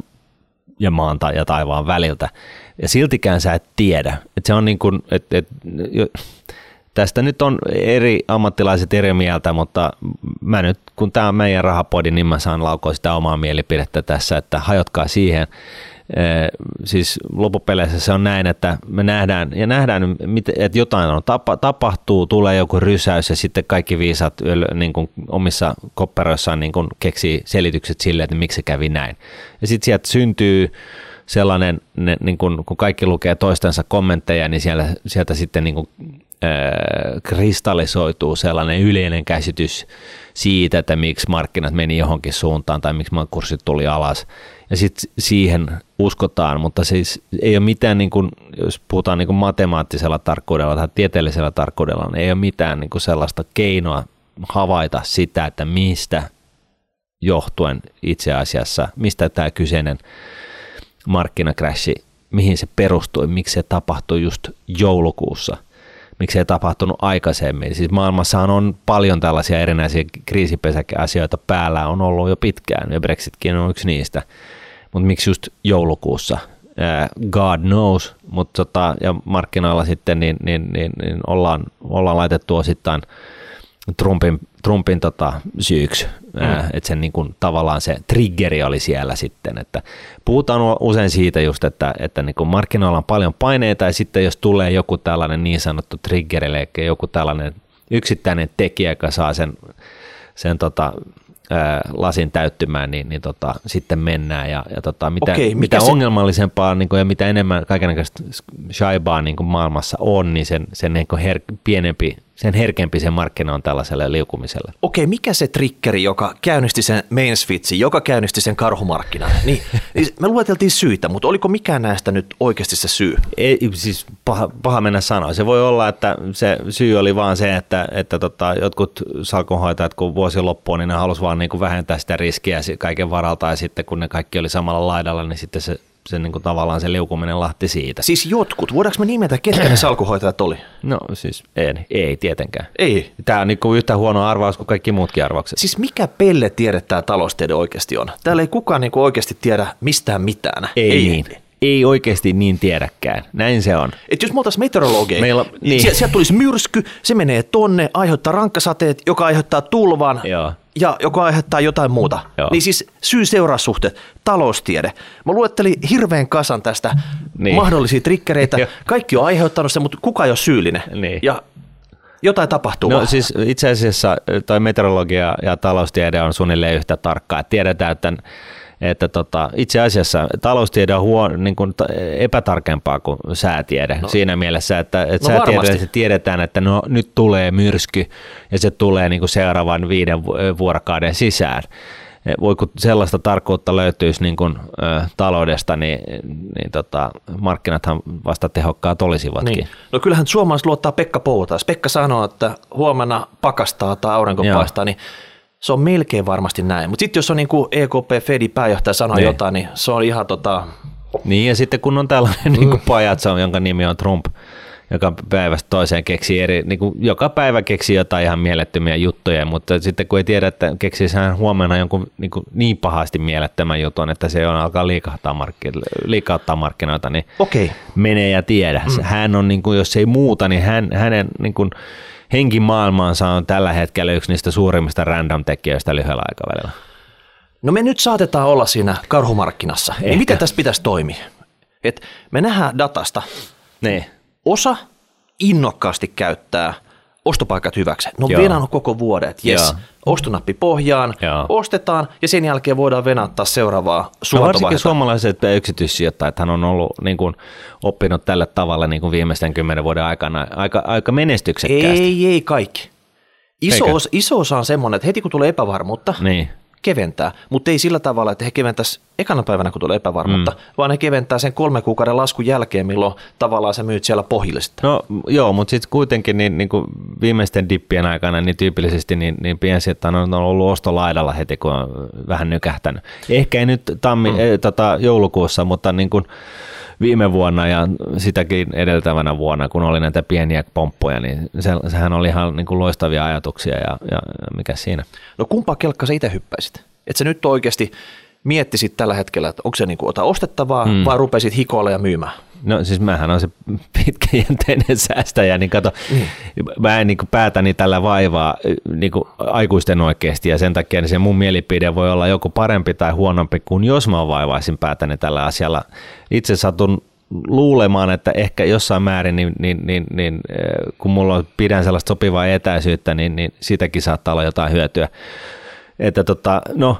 ja maan ta- ja taivaan väliltä. Ja siltikään sä et tiedä. Et se on niin kuin, et, et, tästä nyt on eri ammattilaiset eri mieltä, mutta mä nyt, kun tämä on meidän rahapodi, niin mä saan laukoa sitä omaa mielipidettä tässä, että hajotkaa siihen. Siis loppupeleissä se on näin, että me nähdään, ja nähdään, että jotain on tapa, tapahtuu, tulee joku rysäys ja sitten kaikki viisat niin kuin omissa kopperoissaan niin kuin keksii selitykset sille, että miksi se kävi näin. Ja sitten sieltä syntyy sellainen, ne, niin kun, kun kaikki lukee toistensa kommentteja, niin siellä, sieltä sitten niin kuin, kristallisoituu sellainen yleinen käsitys siitä, että miksi markkinat meni johonkin suuntaan tai miksi kurssit tuli alas. Ja sitten siihen uskotaan, mutta siis ei ole mitään, niin kuin, jos puhutaan niin kuin matemaattisella tarkkuudella tai tieteellisellä tarkkuudella, niin ei ole mitään niin kuin sellaista keinoa havaita sitä, että mistä johtuen itse asiassa, mistä tämä kyseinen markkinakrashi, mihin se perustui, miksi se tapahtui just joulukuussa, miksi ei tapahtunut aikaisemmin. Siis maailmassahan on paljon tällaisia erinäisiä kriisipesäkeasioita päällä on ollut jo pitkään, ja Brexitkin on yksi niistä. Mutta miksi just joulukuussa? God knows, mutta tota, ja markkinoilla sitten niin, niin, niin, niin ollaan, ollaan laitettu osittain Trumpin, Trumpin tota, syyksi, mm. että sen niin kuin, tavallaan se triggeri oli siellä sitten, että puhutaan usein siitä just, että, että niin kuin markkinoilla on paljon paineita ja sitten jos tulee joku tällainen niin sanottu triggeri, eli joku tällainen yksittäinen tekijä, joka saa sen, sen tota, ää, lasin täyttymään, niin, niin tota, sitten mennään ja, ja tota, mitä, Okei, mitä se- ongelmallisempaa niin kuin, ja mitä enemmän kaikenlaista shaibaa niin kuin maailmassa on, niin sen, sen niin kuin her, pienempi, sen herkempi se markkina on tällaiselle liukumiselle. Okei, mikä se triggeri, joka käynnisti sen main switchin, joka käynnisti sen karhumarkkinan? Niin, niin me lueteltiin syitä, mutta oliko mikään näistä nyt oikeasti se syy? Ei, siis paha, paha mennä sanoa. Se voi olla, että se syy oli vaan se, että, että tota, jotkut salkunhoitajat, kun vuosi loppuu, niin ne halusivat vaan niin kuin vähentää sitä riskiä kaiken varalta, ja sitten kun ne kaikki oli samalla laidalla, niin sitten se se niin kuin tavallaan se liukuminen lähti siitä. Siis jotkut, voidaanko me nimetä, ketkä ne salkuhoitajat oli? No siis ei, ei tietenkään. Ei. Tämä on niin kuin yhtä huono arvaus kuin kaikki muutkin arvaukset. Siis mikä pelle tiede tämä taloustiede oikeasti on? Täällä ei kukaan niin kuin oikeasti tiedä mistään mitään. Ei, ei niin. Ei oikeasti niin tiedäkään. Näin se on. Et jos me oltaisiin meteorologeja, Meillä, niin. sieltä, sieltä tulisi myrsky, se menee tonne, aiheuttaa rankkasateet, joka aiheuttaa tulvan. Joo ja joka aiheuttaa jotain muuta. Joo. Niin siis syy-seuraussuhteet, taloustiede. Mä luettelin hirveän kasan tästä niin. mahdollisia trikkereitä. Kaikki on aiheuttanut se, mutta kuka ei ole syyllinen. Niin. Ja jotain tapahtuu. No siis itse asiassa toi meteorologia ja taloustiede on suunnilleen yhtä tarkkaa. Tiedetään, että että tota, itse asiassa taloustiede on huon, niin kuin epätarkempaa kuin säätiede no. siinä mielessä, että, että no säätieteessä tiedetään, että no, nyt tulee myrsky ja se tulee niin kuin seuraavan viiden vuorokauden sisään voi kun sellaista tarkkuutta löytyisi niin kuin, ö, taloudesta, niin, niin tota, markkinathan vasta tehokkaat olisivatkin. Niin. No kyllähän suomalaiset luottaa Pekka Poutaan. Pekka sanoo, että huomenna pakastaa tai aurinko Joo. paistaa, niin se on melkein varmasti näin. Mutta sitten jos on niin kuin EKP, Fedi pääjohtaja sanoo niin. jotain, niin se on ihan tota... Niin ja sitten kun on tällainen mm. niin kuin pajatso, jonka nimi on Trump, joka päivästä toiseen keksii eri, niin kuin joka päivä keksii jotain ihan mielettömiä juttuja, mutta sitten kun ei tiedä, että keksii hän huomenna jonkun niin, kuin niin pahasti mielettömän jutun, että se on alkaa liikahtaa markkinoita, liikauttaa markkinoita, niin okay. menee ja tiedä. Mm. Hän on, niin kuin, jos ei muuta, niin hän, hänen niin kuin, henkimaailmaansa on tällä hetkellä yksi niistä suurimmista random-tekijöistä lyhyellä aikavälillä. No me nyt saatetaan olla siinä karhumarkkinassa. Niin miten tästä pitäisi toimia? Et me nähdään datasta. Ne. Osa innokkaasti käyttää ostopaikat hyväksi. No Joo. venannut koko vuoden, että jes, ostonappi pohjaan, Joo. ostetaan ja sen jälkeen voidaan venattaa seuraavaa no varsinkin suomalaiset yksityissijoittajat hän on ollut niin kuin, oppinut tällä tavalla niin kuin viimeisten kymmenen vuoden aikana aika, aika menestyksekkäästi. Ei, ei kaikki. Iso, osa, iso osa on semmoinen, että heti kun tulee epävarmuutta, niin keventää, mutta ei sillä tavalla, että he keventäisi ekana päivänä, kun tulee epävarmuutta, mm. vaan he keventää sen kolme kuukauden laskun jälkeen, milloin tavallaan sä myyt siellä pohjille sitten. No joo, mutta sitten kuitenkin niin, niin kuin viimeisten dippien aikana niin tyypillisesti niin, niin piensijoittajat on ollut ostolaidalla heti, kun on vähän nykähtänyt. Ehkä ei nyt tammi, mm. eh, tota, joulukuussa, mutta niin kuin, viime vuonna ja sitäkin edeltävänä vuonna, kun oli näitä pieniä pomppuja, niin se, sehän oli ihan niin kuin loistavia ajatuksia ja, ja, mikä siinä. No kumpaa kelkka sä itse hyppäisit? Että sä nyt oikeasti miettisit tällä hetkellä, että onko se niin kuin ota ostettavaa mm. vai rupesit hikoilla ja myymään? No siis mähän on se pitkäjänteinen säästäjä, niin kato, mm. mä en niin päätäni tällä vaivaa niin aikuisten oikeasti ja sen takia niin se mun mielipide voi olla joko parempi tai huonompi kuin jos mä vaivaisin päätäni tällä asialla. Itse satun luulemaan, että ehkä jossain määrin, niin, niin, niin, niin kun mulla pidän sellaista sopivaa etäisyyttä, niin, niin siitäkin saattaa olla jotain hyötyä. Että tota, no,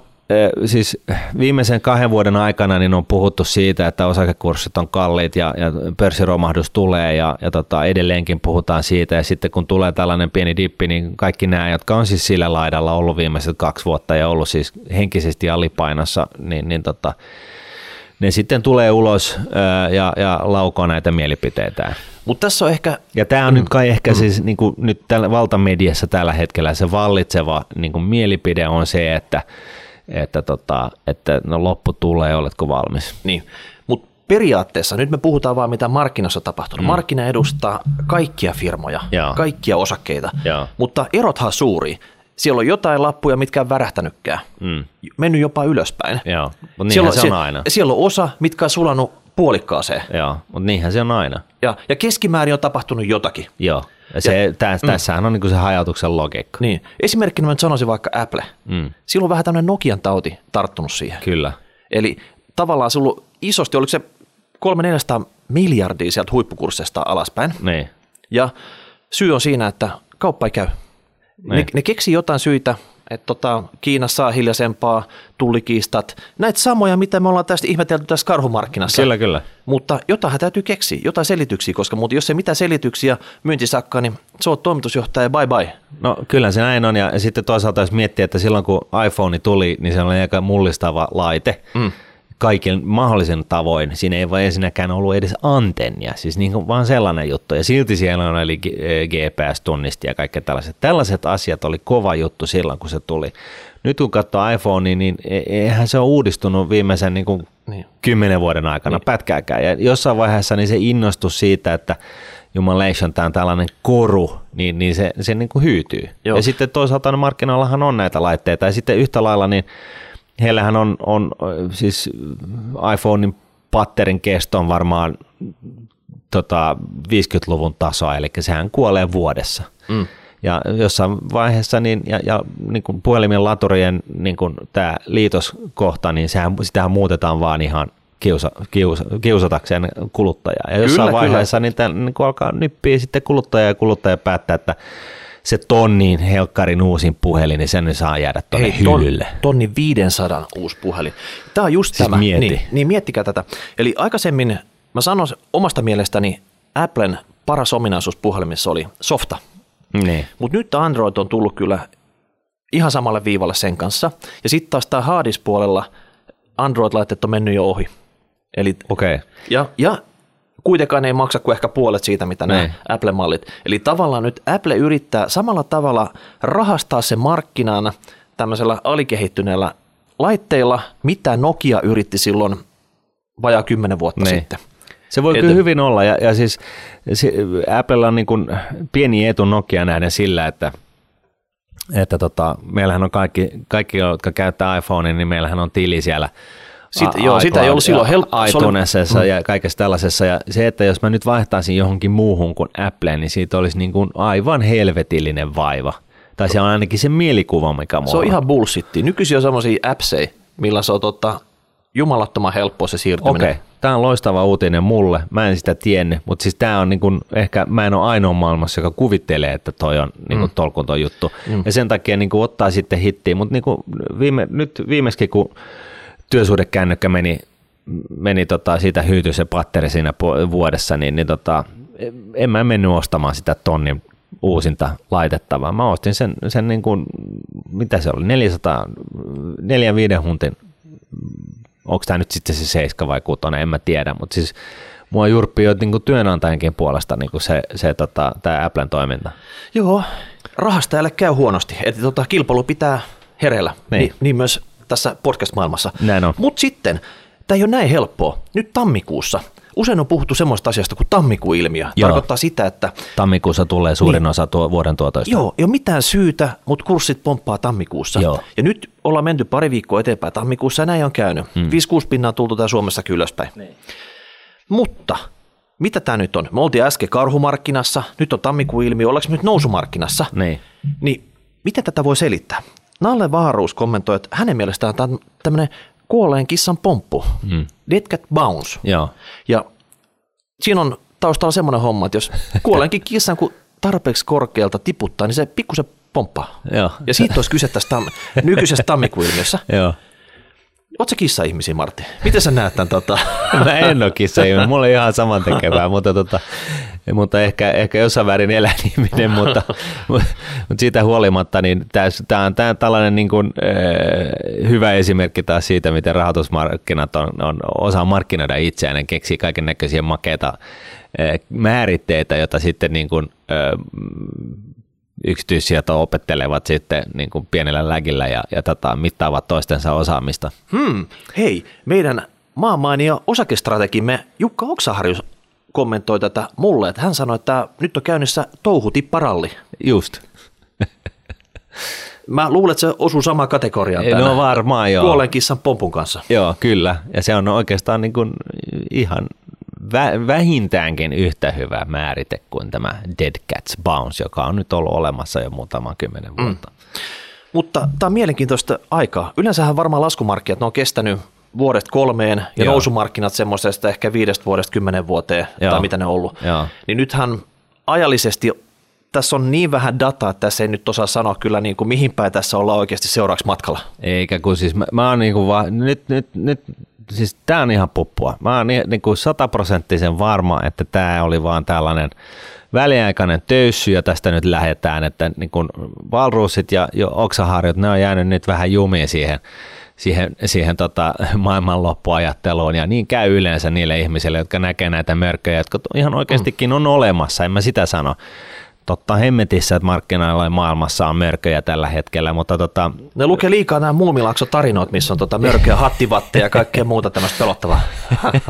siis viimeisen kahden vuoden aikana niin on puhuttu siitä, että osakekurssit on kalliit ja, ja pörssiromahdus tulee ja, ja tota, edelleenkin puhutaan siitä ja sitten kun tulee tällainen pieni dippi, niin kaikki nämä, jotka on siis sillä laidalla ollut viimeiset kaksi vuotta ja ollut siis henkisesti alipainossa, niin, niin tota, ne sitten tulee ulos ää, ja, ja laukoo näitä mielipiteitä. Mutta tässä on ehkä... Ja tämä on mm. nyt kai ehkä mm. siis niin kuin nyt tällä valtamediassa tällä hetkellä se vallitseva niin kuin mielipide on se, että että, tota, että no loppu tulee, oletko valmis. Niin, mutta periaatteessa nyt me puhutaan vaan mitä markkinassa tapahtunut. Mm. Markkina edustaa kaikkia firmoja, Joo. kaikkia osakkeita, Joo. mutta erothan suuri. Siellä on jotain lappuja, mitkä on värähtänytkään, mm. mennyt jopa ylöspäin. Joo, mutta siellä on, se on aina. Siellä on osa, mitkä on sulanut puolikkaaseen. Joo, mutta niinhän se on aina. Ja, ja keskimäärin on tapahtunut jotakin. Joo. Se, ja, täs, mm. Tässähän on niin se hajautuksen logiikka. Niin. Esimerkkinä mä nyt sanoisin vaikka Apple. Mm. Silloin on vähän tämmöinen Nokian tauti tarttunut siihen. Kyllä. Eli tavallaan sulla isosti, oliko se 300-400 miljardia sieltä huippukurssista alaspäin. Niin. Ja syy on siinä, että kauppa ei käy. Niin. Ne, ne keksii jotain syitä, että tota, Kiinassa saa hiljaisempaa, tullikiistat, näitä samoja, mitä me ollaan tästä ihmetelty tässä karhumarkkinassa. Kyllä, kyllä. Mutta jotain täytyy keksiä, jotain selityksiä, koska muuten jos ei mitään selityksiä myyntisakka, niin se on toimitusjohtaja bye bye. No kyllä se näin on, ja sitten toisaalta jos miettii, että silloin kun iPhone tuli, niin se oli aika mullistava laite. Mm kaiken mahdollisen tavoin. Siinä ei vaan ensinnäkään ollut edes antennia, siis niin kuin vaan sellainen juttu. Ja silti siellä on eli GPS-tunnisti ja kaikki tällaiset. Tällaiset asiat oli kova juttu silloin, kun se tuli. Nyt kun katsoo iPhone, niin e- eihän se ole uudistunut viimeisen niin kuin niin. kymmenen vuoden aikana niin. pätkääkään. Ja jossain vaiheessa niin se innostus siitä, että Jumalation, tämä on tällainen koru, niin, niin se, se niin kuin hyytyy. Joo. Ja sitten toisaalta markkinoillahan on näitä laitteita. Ja sitten yhtä lailla, niin heillähän on, on siis iPhonein patterin kesto on varmaan tota, 50-luvun tasoa, eli sehän kuolee vuodessa. Mm. Ja jossain vaiheessa niin, ja, ja niin kuin puhelimen laturien niin kuin tämä liitoskohta, niin sehän, sitähän muutetaan vaan ihan kiusa, kiusa, kiusatakseen kuluttajaa. Ja jossain kyllä, vaiheessa kyllä. niin, tämän, niin alkaa nyppiä sitten kuluttaja ja kuluttaja päättää, että se tonnin helkkarin uusin puhelin, niin sen saa jäädä tuonne hyllylle. Ton, tonni 500 uusi puhelin. Tämä on just siis tämä. Mieti. Niin, niin miettikää tätä. Eli aikaisemmin mä sanon omasta mielestäni Applen paras ominaisuus puhelimissa oli softa. Niin. Mutta nyt Android on tullut kyllä ihan samalle viivalle sen kanssa. Ja sitten taas tämä Hardis-puolella Android-laitteet on mennyt jo ohi. Eli, okay. ja, ja kuitenkaan ei maksa kuin ehkä puolet siitä, mitä nämä niin. Apple-mallit. Eli tavallaan nyt Apple yrittää samalla tavalla rahastaa se markkinana tämmöisellä alikehittyneellä laitteilla, mitä Nokia yritti silloin vajaa kymmenen vuotta niin. sitten. Se voi Et, kyllä hyvin olla, ja, ja siis se, Apple on niin kuin pieni etu Nokia nähden sillä, että että tota, meillähän on kaikki, kaikki, jotka käyttää iPhonea, niin meillähän on tili siellä Sit, a- joo, sitä ei ollut silloin helppo. iTunesessa ja kaikessa tällaisessa. Ja se, että jos mä nyt vaihtaisin johonkin muuhun kuin Apple, niin siitä olisi niin kuin aivan helvetillinen vaiva. Tai se on ainakin se mielikuva, mikä mulla Se on ihan bullshitti. Nykyisin on semmoisia appseja, millä se on tota, jumalattoman helppoa se siirtyminen. Okei, tämä on loistava uutinen mulle. Mä en sitä tiennyt, mutta siis tämä on niin kuin, ehkä, mä en ole ainoa maailmassa, joka kuvittelee, että toi on niin kuin mm. tolkuton juttu. Mm. Ja sen takia niin kuin ottaa sitten hittiin, mutta niin viime, nyt viimeksi kun työsuhdekännykkä meni, meni tota, siitä hyytyi se patteri siinä vuodessa, niin, niin tota, en mä mennyt ostamaan sitä tonnin uusinta laitettavaa. Mä ostin sen, sen niin kuin, mitä se oli, 400, 4-5 huntin, onko tämä nyt sitten se 7 vai 6, en mä tiedä, mutta siis mua jurppii jo niin työnantajankin puolesta niin kuin se, se tota, tämä Applen toiminta. Joo, rahastajalle käy huonosti, että tota, kilpailu pitää hereillä, niin. Niin, niin myös tässä podcast-maailmassa. Näin on. Mutta sitten, tämä ei ole näin helppoa. Nyt tammikuussa usein on puhuttu semmoista asiasta kuin tammikuilmiö. Joo. Tarkoittaa sitä, että... Tammikuussa tulee suurin niin, osa tuo, vuoden tuotoista. Joo, ei ole mitään syytä, mutta kurssit pomppaa tammikuussa. Joo. Ja nyt ollaan menty pari viikkoa eteenpäin tammikuussa ja näin on käynyt. Hmm. 5-6 pinnaa tultu tää Suomessa ylöspäin. Niin. Mutta mitä tämä nyt on? Me oltiin äsken karhumarkkinassa, nyt on tammikuun ilmiö, ollaanko nyt nousumarkkinassa? Niin. Niin miten tätä voi selittää? Nalle Vaaruus kommentoi, että hänen mielestään tämä on tämmöinen kuolleen kissan pomppu. Mm. Dead cat bounce. Joo. Ja siinä on taustalla semmoinen homma, että jos kuolleenkin kissan kun tarpeeksi korkealta tiputtaa, niin se pikkusen pomppaa. Joo. Ja siitä olisi kyse tästä tam- nykyisestä tammikuilmiössä. Joo. Oletko kissa-ihmisiä, Martti? Miten sä näet tämän? Tota? Mä en ole kissa Mulla on ihan saman tekevää, mutta, tota, mutta ehkä, ehkä jossain väärin eläinihminen, mutta, mutta, siitä huolimatta, niin tämä on tämä tällainen niin kuin, hyvä esimerkki taas siitä, miten rahoitusmarkkinat on, on osa markkinoida itseään ja keksii kaiken näköisiä makeita määritteitä, joita sitten niin kuin, äh, yksityissijoita opettelevat sitten niin kuin pienellä lägillä ja, ja tota, mittaavat toistensa osaamista. Hmm. Hei, meidän maanmainio osakestrategimme Jukka Oksaharjus kommentoi tätä mulle, että hän sanoi, että nyt on käynnissä touhutipparalli. Just. Mä luulen, että se osuu sama kategoriaan tänään. No varmaan joo. Kuolleen kissan pompun kanssa. Joo, kyllä. Ja se on oikeastaan niin kuin ihan vä- vähintäänkin yhtä hyvä määrite kuin tämä Dead Cats Bounce, joka on nyt ollut olemassa jo muutaman kymmenen mm. vuotta. Mm. Mutta tämä on mielenkiintoista aikaa. Yleensähän varmaan laskumarkkinat ne on kestänyt vuodesta kolmeen ja Joo. nousumarkkinat semmoisesta ehkä viidestä vuodesta kymmenen vuoteen Joo. tai mitä ne on ollut. Joo. Niin nythän ajallisesti tässä on niin vähän dataa, että tässä ei nyt osaa sanoa kyllä niin kuin mihin päin tässä ollaan oikeasti seuraavaksi matkalla. Eikä kun siis mä, mä oon niin kuin va, nyt, nyt, nyt siis tämä on ihan puppua. Mä oon niin kuin sataprosenttisen varma, että tämä oli vaan tällainen väliaikainen töyssy ja tästä nyt lähdetään, että niin kuin valruusit ja jo oksaharjot, ne on jäänyt nyt vähän jumiin siihen, siihen, siihen tota maailmanloppuajatteluun. Ja niin käy yleensä niille ihmisille, jotka näkee näitä mörköjä, jotka ihan oikeastikin on olemassa, en mä sitä sano totta hemmetissä, että markkinoilla ja maailmassa on mörköjä tällä hetkellä, mutta tota... Ne lukee liikaa nämä muumilaakso tarinoit, missä on tota mörköjä, hattivatteja ja kaikkea muuta tämmöistä pelottavaa.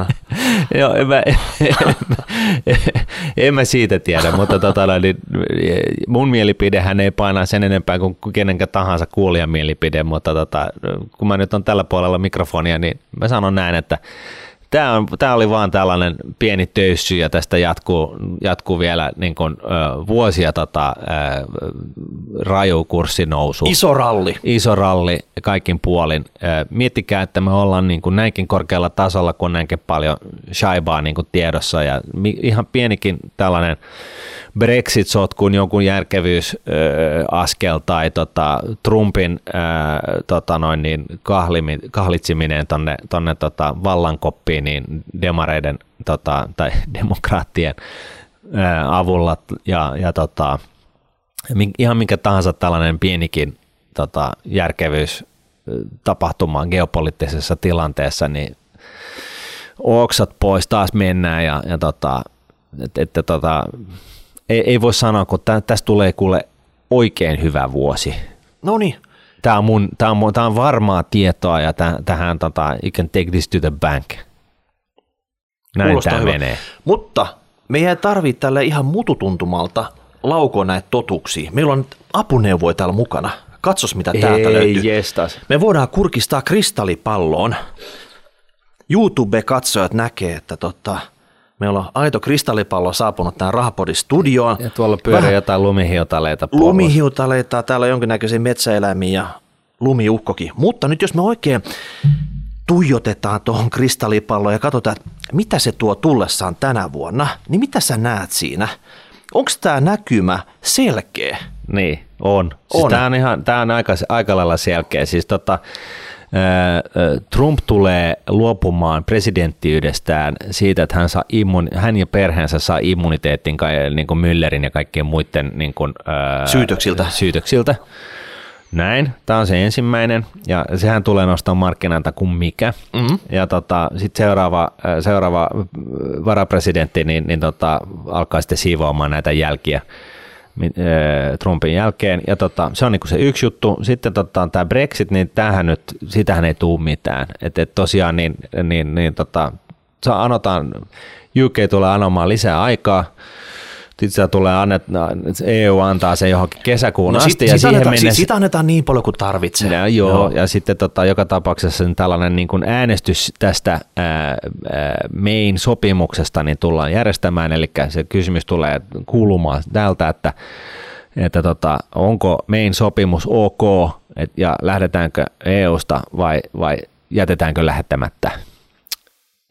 Joo, en mä, en, en mä siitä tiedä, mutta tota, niin, mun mielipidehän ei paina sen enempää kuin kenenkä tahansa kuulijan mielipide, mutta tota, kun mä nyt on tällä puolella mikrofonia, niin mä sanon näin, että tämä, on, tämä oli vaan tällainen pieni töyssy ja tästä jatkuu, jatkuu vielä niin kuin, ö, vuosia tota, ö, raju kurssinousu. Iso ralli. Iso ralli kaikin puolin. Ö, miettikää, että me ollaan niin kuin näinkin korkealla tasolla, kun näinkin paljon shaibaa niin kuin tiedossa ja ihan pienikin tällainen Brexit-sotkuun jonkun järkevyysaskel tai tota, Trumpin ää, tota noin niin, kahlimi, kahlitsiminen tonne, tonne tota, vallankoppiin niin demareiden tota, tai demokraattien ää, avulla ja, ja tota, ihan minkä tahansa tällainen pienikin tota, järkevyys tapahtuma geopoliittisessa tilanteessa, niin oksat pois, taas mennään ja, ja tota, että, että tota, ei, ei voi sanoa, kun tä, tästä tulee kuule oikein hyvä vuosi. No niin. Tämä on, mun, tämä, on, tämä on varmaa tietoa ja täh, tähän tota, you can take this to the bank. Näin Kuulostaa tämä hyvä. menee. Mutta me ei tarvitse tälle ihan mututuntumalta laukoa näitä totuksia. Meillä on apuneuvoja täällä mukana. Katsos, mitä ei, täältä löytyy. Jestas. Me voidaan kurkistaa kristallipalloon. YouTube-katsojat näkee, että tota, Meillä on aito kristallipallo saapunut tähän Rahapodin-studioon. Ja tuolla pyörii Vähän jotain lumihiutaleita. Lumihiutaleita, täällä on jonkinnäköisiä metsäeläimiä ja lumiukkokin. Mutta nyt jos me oikein tuijotetaan tuohon kristallipalloon ja katsotaan, että mitä se tuo tullessaan tänä vuonna, niin mitä sä näet siinä? Onko tämä näkymä selkeä? Niin, on. Siis on. Tämä on, ihan, tää on aika, aika lailla selkeä. Siis tota, Trump tulee luopumaan presidenttiydestään siitä, että hän, saa immun, hän ja perheensä saa immuniteetin niin kuin Müllerin ja kaikkien muiden niin kuin, syytöksiltä. syytöksiltä. Näin, tämä on se ensimmäinen, ja sehän tulee nostaa markkinanta kuin mikä. Mm-hmm. Ja tota, sitten seuraava, seuraava varapresidentti niin, niin tota, alkaa sitten siivoamaan näitä jälkiä Trumpin jälkeen. Ja tota, se on niinku se yksi juttu. Sitten tota, tämä Brexit, niin tämähän nyt, sitähän ei tule mitään. Että et tosiaan niin, niin, niin tota, anotaan, UK tulee anomaan lisää aikaa, sitten tulee annet, EU antaa se johonkin kesäkuun no, asti. Sit, ja sit siihen annetaan, mennessä, sit, sit annetaan niin paljon kuin tarvitsee. Ja, joo, joo, ja sitten tota, joka tapauksessa niin tällainen niin kuin äänestys tästä ää, ää, main sopimuksesta niin tullaan järjestämään, eli se kysymys tulee kuulumaan tältä, että että tota, onko main sopimus ok et, ja lähdetäänkö EUsta vai, vai jätetäänkö lähettämättä.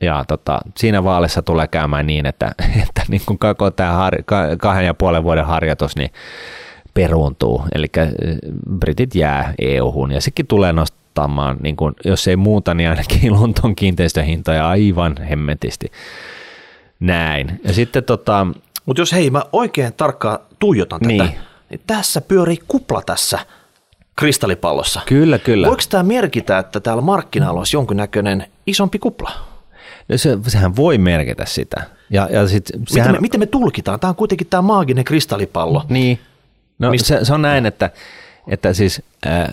Ja tota, siinä vaalissa tulee käymään niin, että, että niin kuin koko tämä har, kahden ja puolen vuoden harjoitus niin peruuntuu. Eli Britit jää EU-hun ja sekin tulee nostamaan, niin kuin, jos ei muuta, niin ainakin Lontoon kiinteistöhintoja aivan hemmetisti. Näin. Ja sitten tota, Mutta jos hei, mä oikein tarkkaan tuijotan niin. tätä, niin tässä pyörii kupla tässä kristallipallossa. Kyllä, kyllä. Voiko tämä merkitä, että täällä markkinoilla olisi jonkinnäköinen isompi kupla? No se, sehän voi merkitä sitä. Ja, ja sit, sehän... miten, me, miten me tulkitaan? Tämä on kuitenkin tämä maaginen kristallipallo. Niin. No Mist... se, se on näin, että, että siis äh,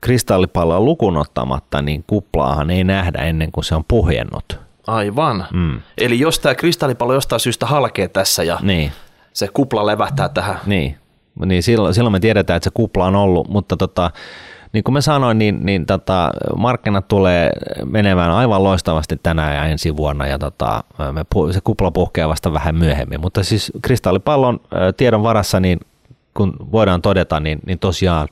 kristallipalloa lukuun ottamatta, niin kuplaahan ei nähdä ennen kuin se on puhjennut. Aivan. Mm. Eli jos tämä kristallipallo jostain syystä halkee tässä ja niin. se kupla levähtää tähän. Niin, niin silloin, silloin me tiedetään, että se kupla on ollut, mutta tota, niin kuin mä sanoin, niin, niin tota, markkinat tulee menemään aivan loistavasti tänään ja ensi vuonna ja tota, me, se kupla puhkeaa vasta vähän myöhemmin. Mutta siis kristallipallon tiedon varassa, niin kun voidaan todeta, niin, niin tosiaan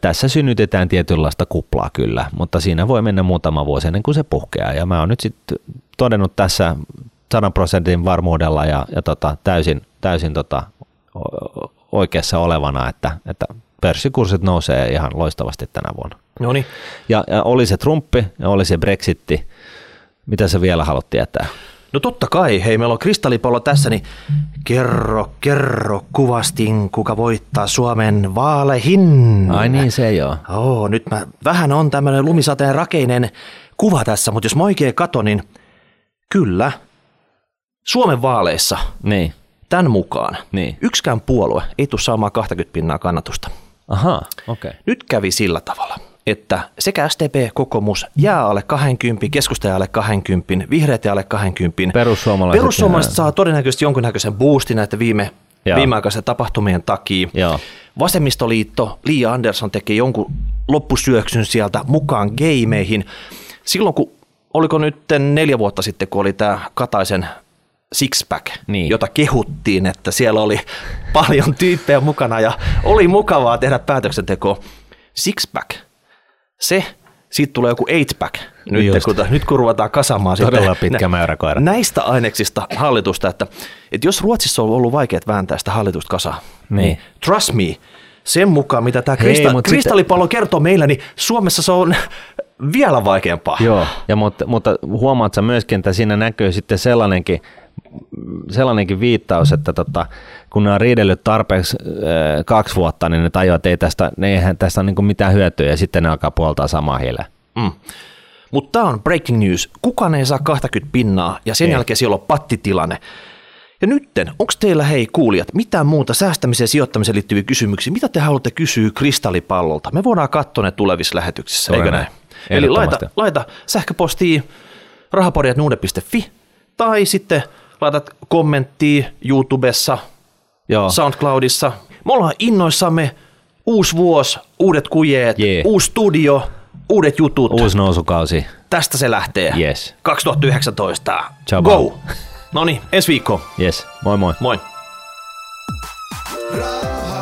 tässä synnytetään tietynlaista kuplaa kyllä, mutta siinä voi mennä muutama vuosi ennen kuin se puhkeaa. Ja mä oon nyt sitten todennut tässä 100 prosentin varmuudella ja, ja tota, täysin, täysin tota, oikeassa olevana, että, että pörssikurssit nousee ihan loistavasti tänä vuonna. Noniin. Ja, ja oli se Trumpi ja oli se Brexitti. Mitä sä vielä haluat tietää? No totta kai, hei meillä on kristallipallo tässä, niin kerro, kerro kuvastin, kuka voittaa Suomen vaaleihin. Ai niin se joo. Oo, nyt mä, vähän on tämmöinen lumisateen rakeinen kuva tässä, mutta jos mä oikein katon, niin kyllä, Suomen vaaleissa niin. tämän mukaan niin. yksikään puolue ei tule saamaan 20 pinnaa kannatusta. Aha. Okay. Nyt kävi sillä tavalla, että sekä SDP, kokoomus jää alle 20, keskusta alle 20, vihreät alle 20. Perussuomalaiset, Perussuomalaiset saa todennäköisesti jonkunnäköisen boostin näiden viime, viimeaikaisen tapahtumien takia. Joo. Vasemmistoliitto, Li Andersson teki jonkun loppusyöksyn sieltä mukaan gameihin. Silloin kun, oliko nyt neljä vuotta sitten, kun oli tämä Kataisen Sixpack, niin. jota kehuttiin, että siellä oli paljon tyyppejä mukana ja oli mukavaa tehdä päätöksenteko. Sixpack, se, siitä tulee joku eightpack, nyt, kun, nyt kun ruvetaan kasaamaan Todella sitten, pitkä mäyräkoira. näistä aineksista hallitusta, että, että jos Ruotsissa on ollut vaikeat vääntää sitä hallitusta kasaan, niin. niin trust me, sen mukaan, mitä tämä krista- Hei, kristallipallo sitten... kertoo meillä, niin Suomessa se on vielä vaikeampaa. Joo, ja mutta, mutta huomaat sä myöskin, että siinä näkyy sitten sellainenkin, sellainenkin viittaus, että tota, kun ne on riidellyt tarpeeksi äh, kaksi vuotta, niin ne tajuaa, että ei tästä, ne eihän tästä ole niin mitään hyötyä, ja sitten ne alkaa puoltaa samaa hiileä. Mm. Mutta tämä on breaking news. Kukaan ei saa 20 pinnaa, ja sen ei. jälkeen siellä on pattitilanne. Ja nytten, onko teillä hei kuulijat mitään muuta säästämiseen ja sijoittamiseen liittyviä kysymyksiä? Mitä te haluatte kysyä kristallipallolta? Me voidaan katsoa ne tulevissa lähetyksissä, Toinen. eikö näin? Eli laita, laita sähköpostiin rahapodjat.nuude.fi tai sitten laitat kommenttia YouTubessa, Joo. SoundCloudissa. Me ollaan innoissamme uusi vuosi, uudet kujeet, yeah. uusi studio, uudet jutut. Uusi nousukausi. Tästä se lähtee. Yes. 2019. Ciao Go! No niin, ensi viikko. Yes, moi moi. Moi. Raha.